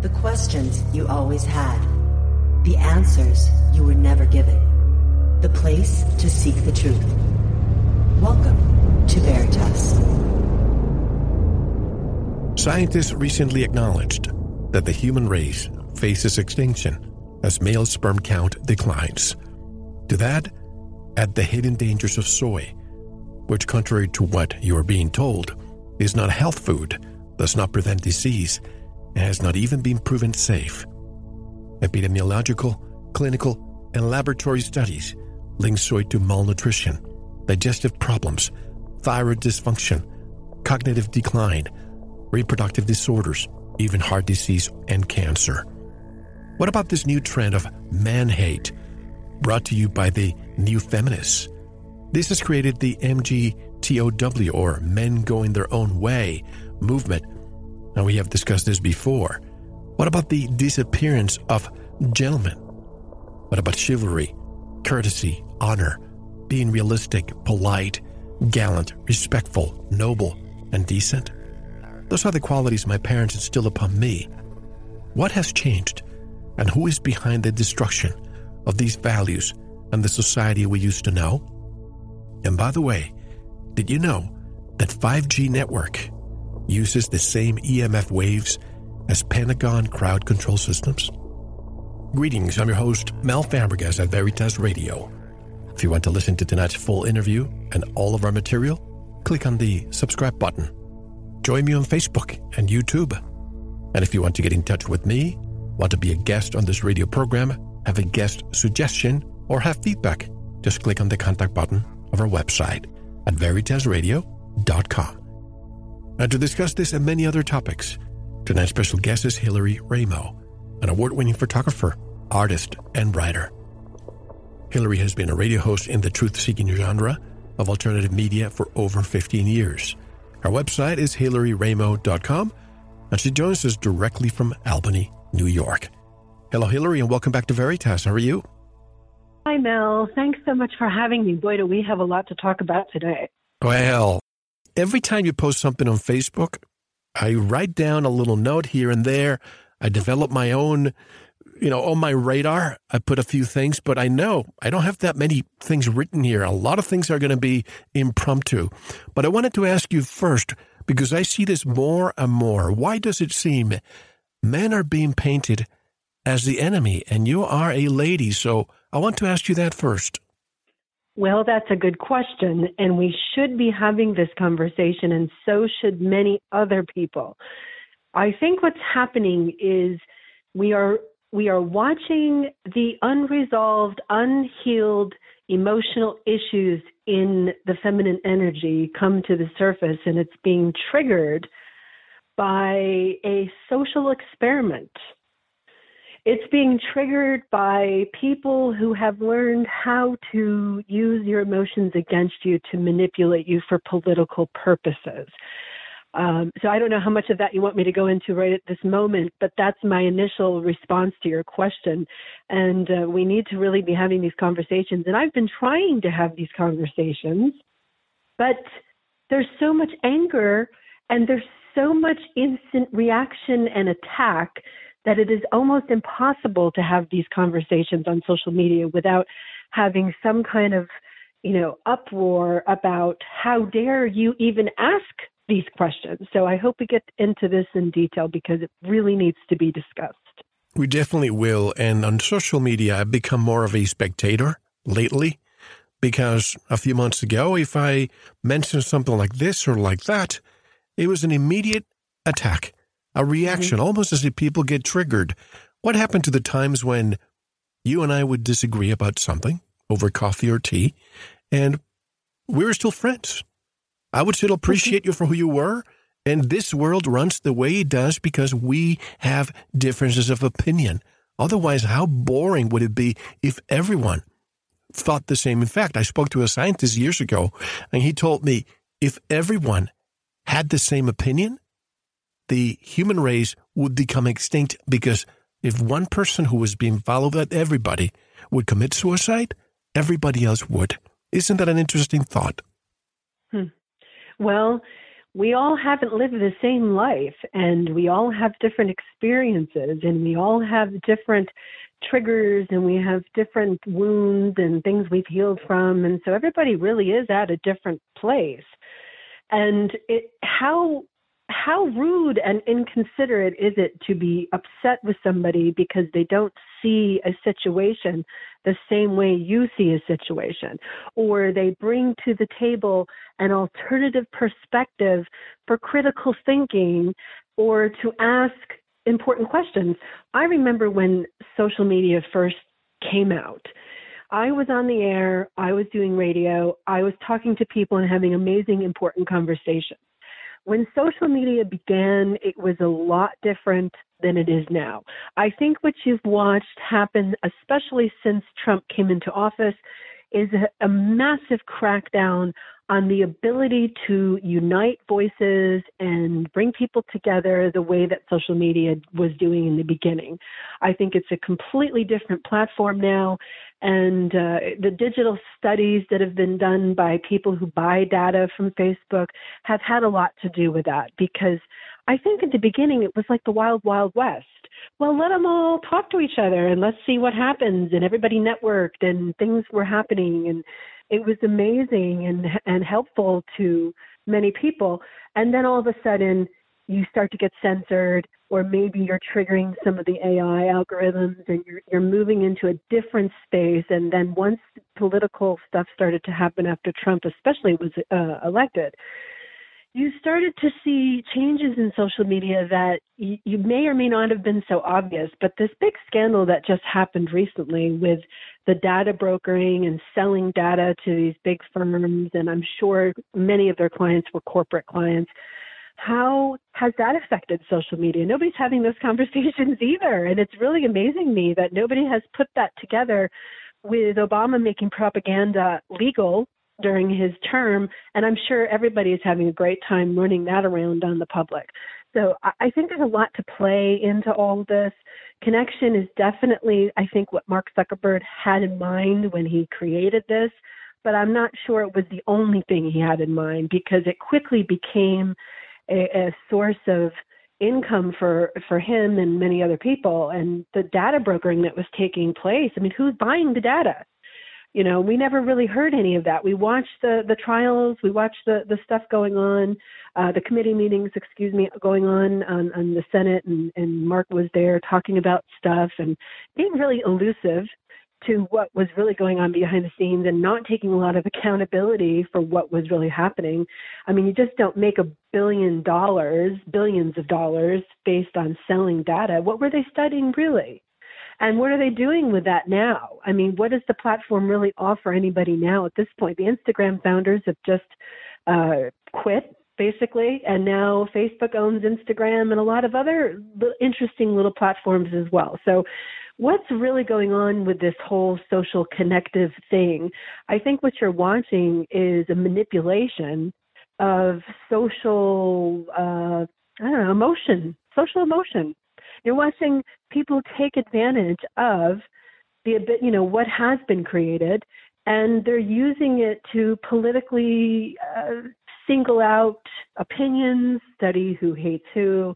The questions you always had. The answers you were never given. The place to seek the truth. Welcome to Veritas. Scientists recently acknowledged that the human race faces extinction as male sperm count declines. To that, add the hidden dangers of soy, which, contrary to what you are being told, is not health food, does not prevent disease, has not even been proven safe. Epidemiological, clinical, and laboratory studies link soy to malnutrition, digestive problems, thyroid dysfunction, cognitive decline, reproductive disorders, even heart disease and cancer. What about this new trend of man hate, brought to you by the new feminists? This has created the MGTOW, or Men Going Their Own Way, movement. And we have discussed this before. What about the disappearance of gentlemen? What about chivalry, courtesy, honor, being realistic, polite, gallant, respectful, noble, and decent? Those are the qualities my parents instilled upon me. What has changed? And who is behind the destruction of these values and the society we used to know? And by the way, did you know that 5G network uses the same EMF waves as Pentagon crowd control systems? Greetings, I'm your host, Mel Fabregas at Veritas Radio. If you want to listen to tonight's full interview and all of our material, click on the subscribe button. Join me on Facebook and YouTube. And if you want to get in touch with me, want to be a guest on this radio program, have a guest suggestion, or have feedback, just click on the contact button of our website at veritasradio.com. And to discuss this and many other topics, tonight's special guest is Hillary Raimo, an award winning photographer, artist, and writer. Hillary has been a radio host in the truth seeking genre of alternative media for over 15 years. Her website is hillaryraimo.com, and she joins us directly from Albany, New York. Hello, Hillary, and welcome back to Veritas. How are you? Hi, Mel. Thanks so much for having me. Boy, do we have a lot to talk about today. Well, every time you post something on Facebook, I write down a little note here and there. I develop my own, you know, on my radar. I put a few things, but I know I don't have that many things written here. A lot of things are going to be impromptu. But I wanted to ask you first, because I see this more and more. Why does it seem men are being painted as the enemy and you are a lady? So I want to ask you that first. Well, that's a good question, and we should be having this conversation, and so should many other people. I think what's happening is we are we are watching the unresolved, unhealed emotional issues in the feminine energy come to the surface, and it's being triggered by a social experiment it's being triggered by people who have learned how to use your emotions against you to manipulate you for political purposes. Um, so I don't know how much of that you want me to go into right at this moment, but that's my initial response to your question. And uh, we need to really be having these conversations. And I've been trying to have these conversations, but there's so much anger and there's so much instant reaction and attack that it is almost impossible to have these conversations on social media without having some kind of you know uproar about how dare you even ask these questions. So i hope we get into this in detail because it really needs to be discussed. We definitely will. And on social media i've become more of a spectator lately because a few months ago if i mentioned something like this or like that it was an immediate attack a reaction, mm-hmm. almost as if people get triggered. What happened to the times when you and I would disagree about something over coffee or tea, and we were still friends? I would still appreciate you for who you were. And this world runs the way it does because we have differences of opinion. Otherwise, how boring would it be if everyone thought the same? In fact, I spoke to a scientist years ago, and he told me if everyone had the same opinion, the human race would become extinct because if one person who was being followed by everybody would commit suicide, everybody else would. Isn't that an interesting thought? Hmm. Well, we all haven't lived the same life and we all have different experiences and we all have different triggers and we have different wounds and things we've healed from and so everybody really is at a different place and it, how how rude and inconsiderate is it to be upset with somebody because they don't see a situation the same way you see a situation? Or they bring to the table an alternative perspective for critical thinking or to ask important questions. I remember when social media first came out. I was on the air, I was doing radio, I was talking to people and having amazing, important conversations. When social media began, it was a lot different than it is now. I think what you've watched happen, especially since Trump came into office, is a, a massive crackdown on the ability to unite voices and bring people together the way that social media was doing in the beginning. I think it's a completely different platform now. And uh, the digital studies that have been done by people who buy data from Facebook have had a lot to do with that because I think at the beginning it was like the wild, wild west. Well, let them all talk to each other and let's see what happens. And everybody networked and things were happening. And it was amazing and helpful to many people. And then all of a sudden you start to get censored or maybe you're triggering some of the AI algorithms and you're you're moving into a different space. And then once political stuff started to happen after Trump especially was uh, elected you started to see changes in social media that you, may or may not have been so obvious, but this big scandal that just happened recently with the data brokering and selling data to these big firms, and I'm sure many of their clients were corporate clients. How has that affected social media? Nobody's having those conversations either. And it's really amazing me that nobody has put that together with Obama making propaganda legal during his term, and I'm sure everybody is having a great time running that around on the public. So I think there's a lot to play into all this. Connection is definitely, I think, what Mark Zuckerberg had in mind when he created this, but I'm not sure it was the only thing he had in mind because it quickly became a, a source of income for for him and many other people and the data brokering that was taking place i mean who's buying the data you know we never really heard any of that we watched the the trials we watched the the stuff going on uh the committee meetings excuse me going on on, on the senate and and mark was there talking about stuff and being really elusive to what was really going on behind the scenes and not taking a lot of accountability for what was really happening. I mean, you just don't make a billion dollars, billions of dollars based on selling data. What were they studying really? And what are they doing with that now? I mean, what does the platform really offer anybody now at this point? The Instagram founders have just uh, quit basically, and now Facebook owns Instagram and a lot of other interesting little platforms as well. So, what's really going on with this whole social connective thing? I think what you're watching is a manipulation of social, uh, I don't know, emotion, social emotion. You're watching people take advantage of the you know what has been created, and they're using it to politically uh, single out opinions, study who hates who,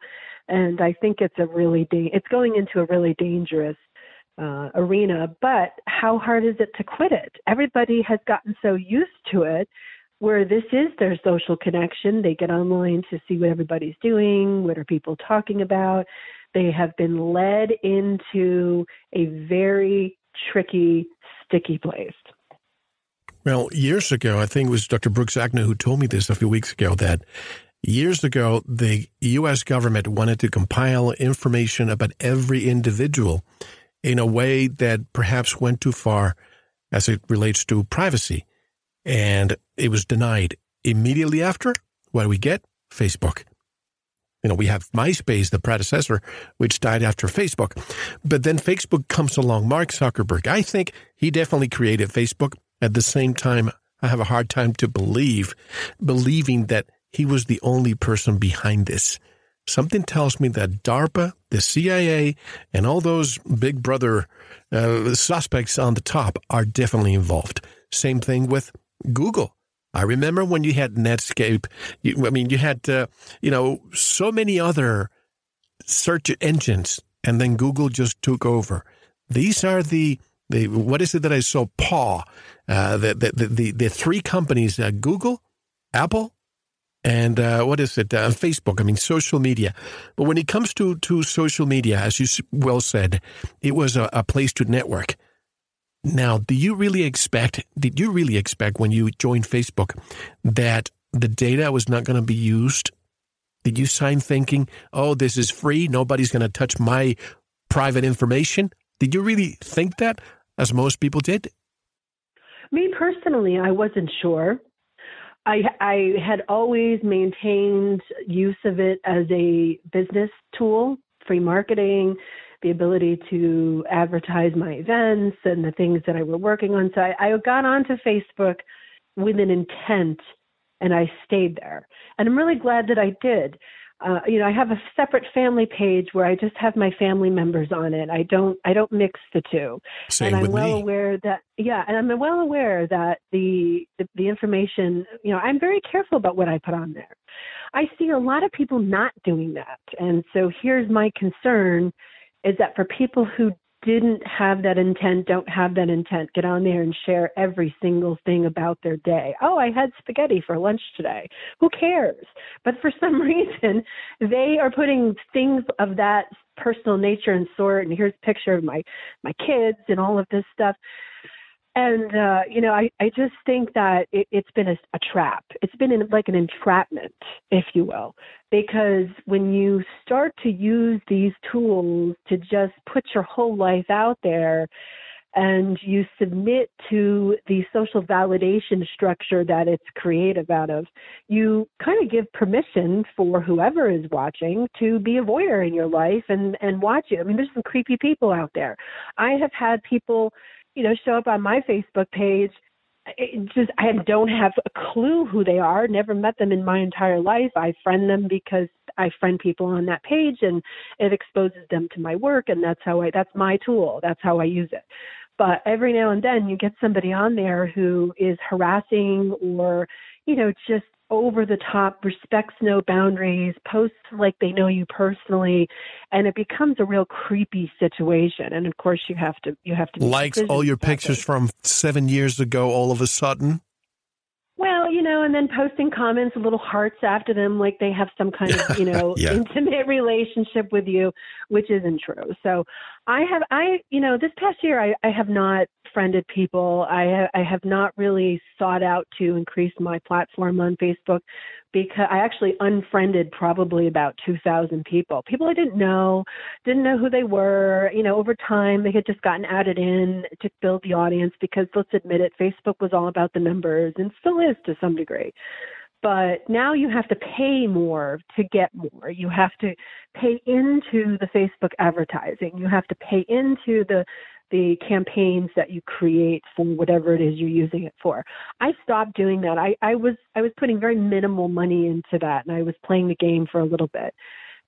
and I think it's a really da- it's going into a really dangerous uh, arena. But how hard is it to quit it? Everybody has gotten so used to it where this is their social connection. They get online to see what everybody's doing, what are people talking about. They have been led into a very tricky, sticky place. Well, years ago, I think it was Dr. Brooks Agnew who told me this a few weeks ago that years ago, the U.S. government wanted to compile information about every individual in a way that perhaps went too far as it relates to privacy. And it was denied. Immediately after, what do we get? Facebook. You know, we have MySpace, the predecessor, which died after Facebook. But then Facebook comes along. Mark Zuckerberg, I think he definitely created Facebook. At the same time, I have a hard time to believe, believing that he was the only person behind this. Something tells me that DARPA, the CIA, and all those big brother uh, suspects on the top are definitely involved. Same thing with Google. I remember when you had Netscape. You, I mean, you had uh, you know so many other search engines, and then Google just took over. These are the the what is it that I saw? Paw, uh, the, the, the the three companies: uh, Google, Apple, and uh, what is it? Uh, Facebook. I mean, social media. But when it comes to to social media, as you well said, it was a, a place to network. Now, do you really expect? Did you really expect when you joined Facebook that the data was not going to be used? Did you sign thinking, "Oh, this is free. Nobody's going to touch my private information"? Did you really think that, as most people did? Me personally, I wasn't sure. I, I had always maintained use of it as a business tool, free marketing, the ability to advertise my events and the things that I were working on. So I, I got onto Facebook with an intent and I stayed there. And I'm really glad that I did uh, you know, I have a separate family page where I just have my family members on it. I don't, I don't mix the two. Same and I'm with well me. aware that, yeah, and I'm well aware that the, the the information, you know, I'm very careful about what I put on there. I see a lot of people not doing that, and so here's my concern: is that for people who didn't have that intent, don't have that intent, get on there and share every single thing about their day. Oh, I had spaghetti for lunch today. Who cares? But for some reason, they are putting things of that personal nature and sort. And here's a picture of my my kids and all of this stuff and uh, you know, I, I just think that it, has been a, a, trap. It's been in, like an entrapment, if you will, because when you start to use these tools to just put your whole life out there, and you submit to the social validation structure that it's creative out of, you kind of give permission for whoever is watching to be a voyeur in your life and and watch you. I mean, there's some creepy people out there. I have had people you know, show up on my Facebook page. It just I don't have a clue who they are. Never met them in my entire life. I friend them because I friend people on that page, and it exposes them to my work, and that's how I. That's my tool. That's how I use it. But every now and then you get somebody on there who is harassing or, you know, just over the top, respects no boundaries, posts like they know you personally, and it becomes a real creepy situation. And of course, you have to you have to likes all your pictures it. from seven years ago. All of a sudden, well, you know, and then posting comments, little hearts after them, like they have some kind of, you know, yeah. intimate relationship with you, which isn't true. So, I have, I, you know, this past year, I, I have not friended people. I, I have not really sought out to increase my platform on Facebook because I actually unfriended probably about 2,000 people. People I didn't know, didn't know who they were. You know, over time they had just gotten added in to build the audience because let's admit it, Facebook was all about the numbers and still is to some degree. But now you have to pay more to get more. You have to pay into the Facebook advertising. You have to pay into the the campaigns that you create for whatever it is you're using it for. I stopped doing that. I, I was I was putting very minimal money into that and I was playing the game for a little bit.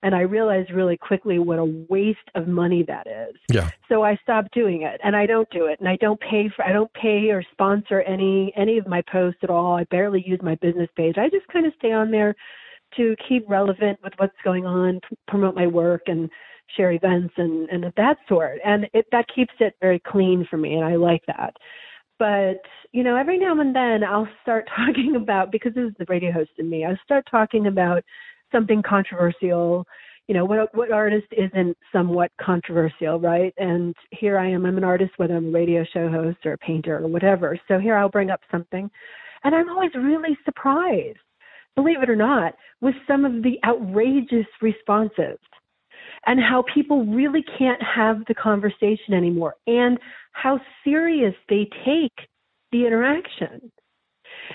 And I realized really quickly what a waste of money that is. Yeah. So I stopped doing it and I don't do it and I don't pay for I don't pay or sponsor any any of my posts at all. I barely use my business page. I just kind of stay on there to keep relevant with what's going on, p- promote my work and share events and and of that sort and it that keeps it very clean for me and i like that but you know every now and then i'll start talking about because this is the radio host in me i'll start talking about something controversial. You know what what artist isn't somewhat controversial right? And here i am i'm an artist whether i'm a radio show host or a painter or whatever. So here i'll bring up something and i'm always really surprised believe it or not with some of the outrageous responses and how people really can't have the conversation anymore and how serious they take the interaction.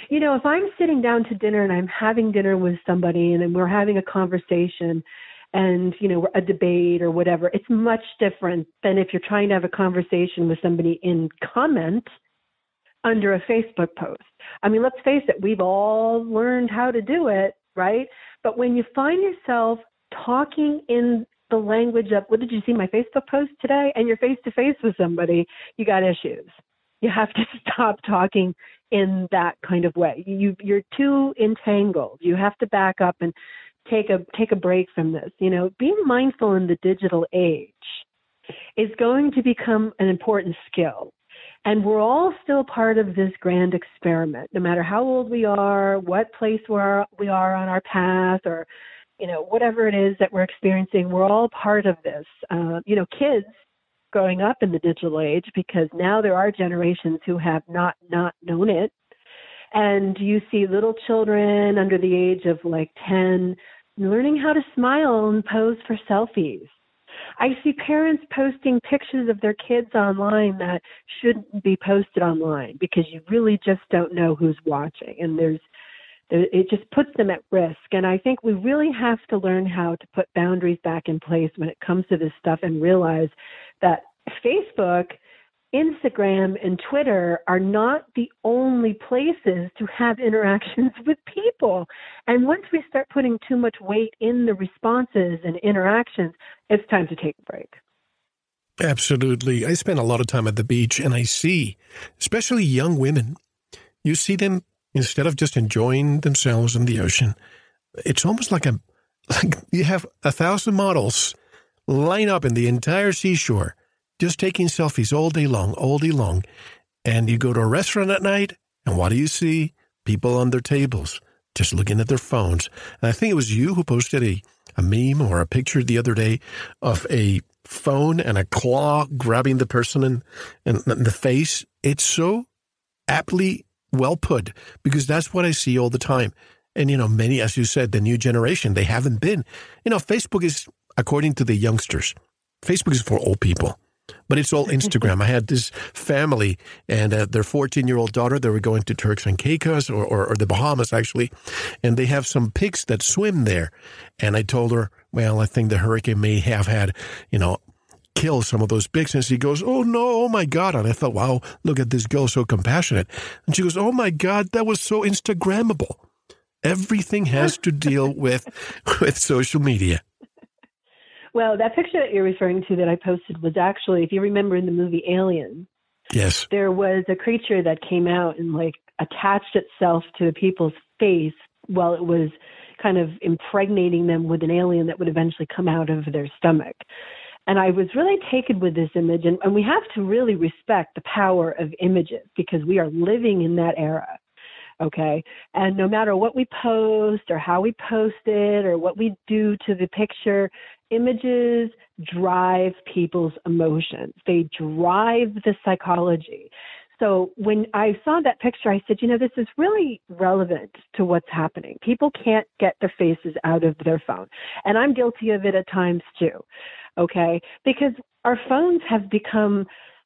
You know, if I'm sitting down to dinner and I'm having dinner with somebody and we're having a conversation and, you know, a debate or whatever, it's much different than if you're trying to have a conversation with somebody in comment under a Facebook post. I mean, let's face it, we've all learned how to do it, right? But when you find yourself talking in the language of what did you see my Facebook post today? And you're face to face with somebody, you got issues. You have to stop talking in that kind of way. You you're too entangled. You have to back up and take a take a break from this. You know, being mindful in the digital age is going to become an important skill. And we're all still part of this grand experiment, no matter how old we are, what place we're, we are on our path, or, you know, whatever it is that we're experiencing, we're all part of this. Uh, you know, kids growing up in the digital age, because now there are generations who have not, not known it. And you see little children under the age of like 10 learning how to smile and pose for selfies I see parents posting pictures of their kids online that shouldn't be posted online because you really just don't know who's watching and there's it just puts them at risk and i think we really have to learn how to put boundaries back in place when it comes to this stuff and realize that facebook Instagram and Twitter are not the only places to have interactions with people. And once we start putting too much weight in the responses and interactions, it's time to take a break. Absolutely. I spend a lot of time at the beach and I see, especially young women, you see them instead of just enjoying themselves in the ocean, it's almost like a like you have a thousand models line up in the entire seashore just taking selfies all day long, all day long. And you go to a restaurant at night, and what do you see? People on their tables, just looking at their phones. And I think it was you who posted a, a meme or a picture the other day of a phone and a claw grabbing the person in, in, in the face. It's so aptly well put because that's what I see all the time. And, you know, many, as you said, the new generation, they haven't been. You know, Facebook is, according to the youngsters, Facebook is for old people but it's all Instagram. I had this family and uh, their 14 year old daughter, they were going to Turks and Caicos or, or, or, the Bahamas actually, and they have some pigs that swim there. And I told her, well, I think the hurricane may have had, you know, kill some of those pigs. And she goes, oh no, oh my God. And I thought, wow, look at this girl, so compassionate. And she goes, oh my God, that was so Instagrammable. Everything has to deal with with social media. Well, that picture that you're referring to that I posted was actually, if you remember in the movie Alien, yes, there was a creature that came out and like attached itself to the people's face while it was kind of impregnating them with an alien that would eventually come out of their stomach. And I was really taken with this image, and, and we have to really respect the power of images because we are living in that era okay and no matter what we post or how we post it or what we do to the picture images drive people's emotions, they drive the psychology. So when I saw that picture, I said, you know, this is really relevant to what's happening. People can't get their faces out of their phone. And I'm guilty of it at times too. Okay. Because our phones have become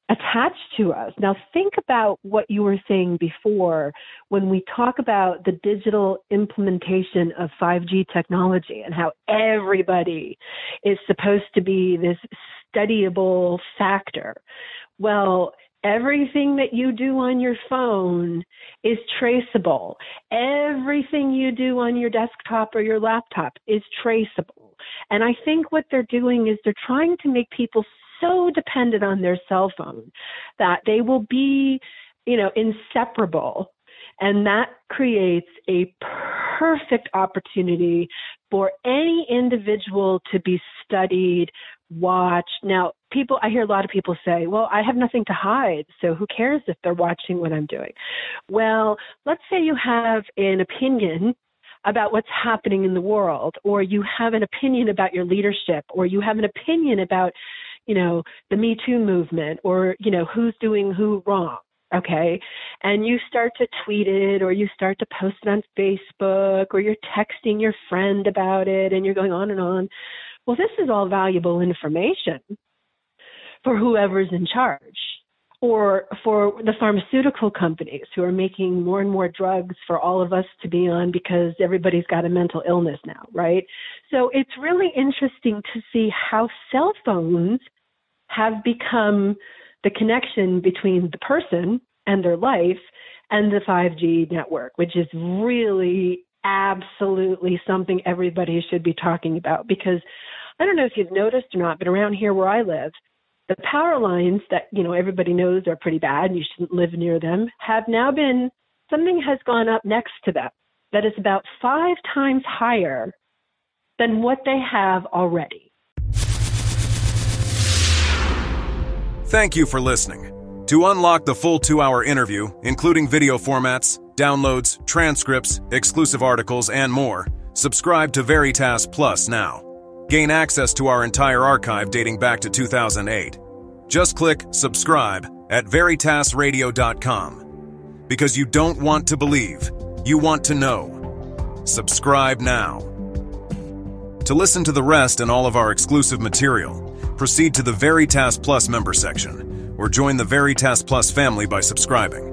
attached to us. Now, think about what you were saying before when we talk about the digital implementation of 5G technology and how everybody is supposed to be this studyable factor. Well, everything that you do on your phone is traceable. Everything you do on your desktop or your laptop is traceable. And I think what they're doing is they're trying to make people so dependent on their cell phone that they will be, you know, inseparable. And that creates a perfect opportunity for any individual to be studied, watched. Now, people, I hear a lot of people say, well, I have nothing to hide, so who cares if they're watching what I'm doing? Well, let's say you have an opinion about what's happening in the world, or you have an opinion about your leadership, or you have an opinion about you know, the Me Too movement or, you know, who's doing who wrong. Okay. And you start to tweet it or you start to post it on Facebook or you're texting your friend about it and you're going on and on. Well, this is all valuable information for whoever's in charge or for the pharmaceutical companies who are making more and more drugs for all of us to be on because everybody's got a mental illness now, right? So it's really interesting to see how cell phones have become the connection between the person and their life and the 5G network, which is really absolutely something everybody should be talking about because I don't know if you've noticed or not, but around here where I live, the power lines that you know everybody knows are pretty bad and you shouldn't live near them have now been something has gone up next to them that is about five times higher than what they have already. Thank you for listening. To unlock the full two hour interview, including video formats, downloads, transcripts, exclusive articles, and more, subscribe to Veritas Plus now. Gain access to our entire archive dating back to 2008. Just click subscribe at veritasradio.com. Because you don't want to believe, you want to know. Subscribe now. To listen to the rest and all of our exclusive material, proceed to the Veritas Plus member section or join the Veritas Plus family by subscribing.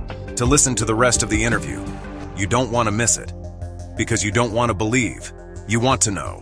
to listen to the rest of the interview. You don't want to miss it because you don't want to believe, you want to know.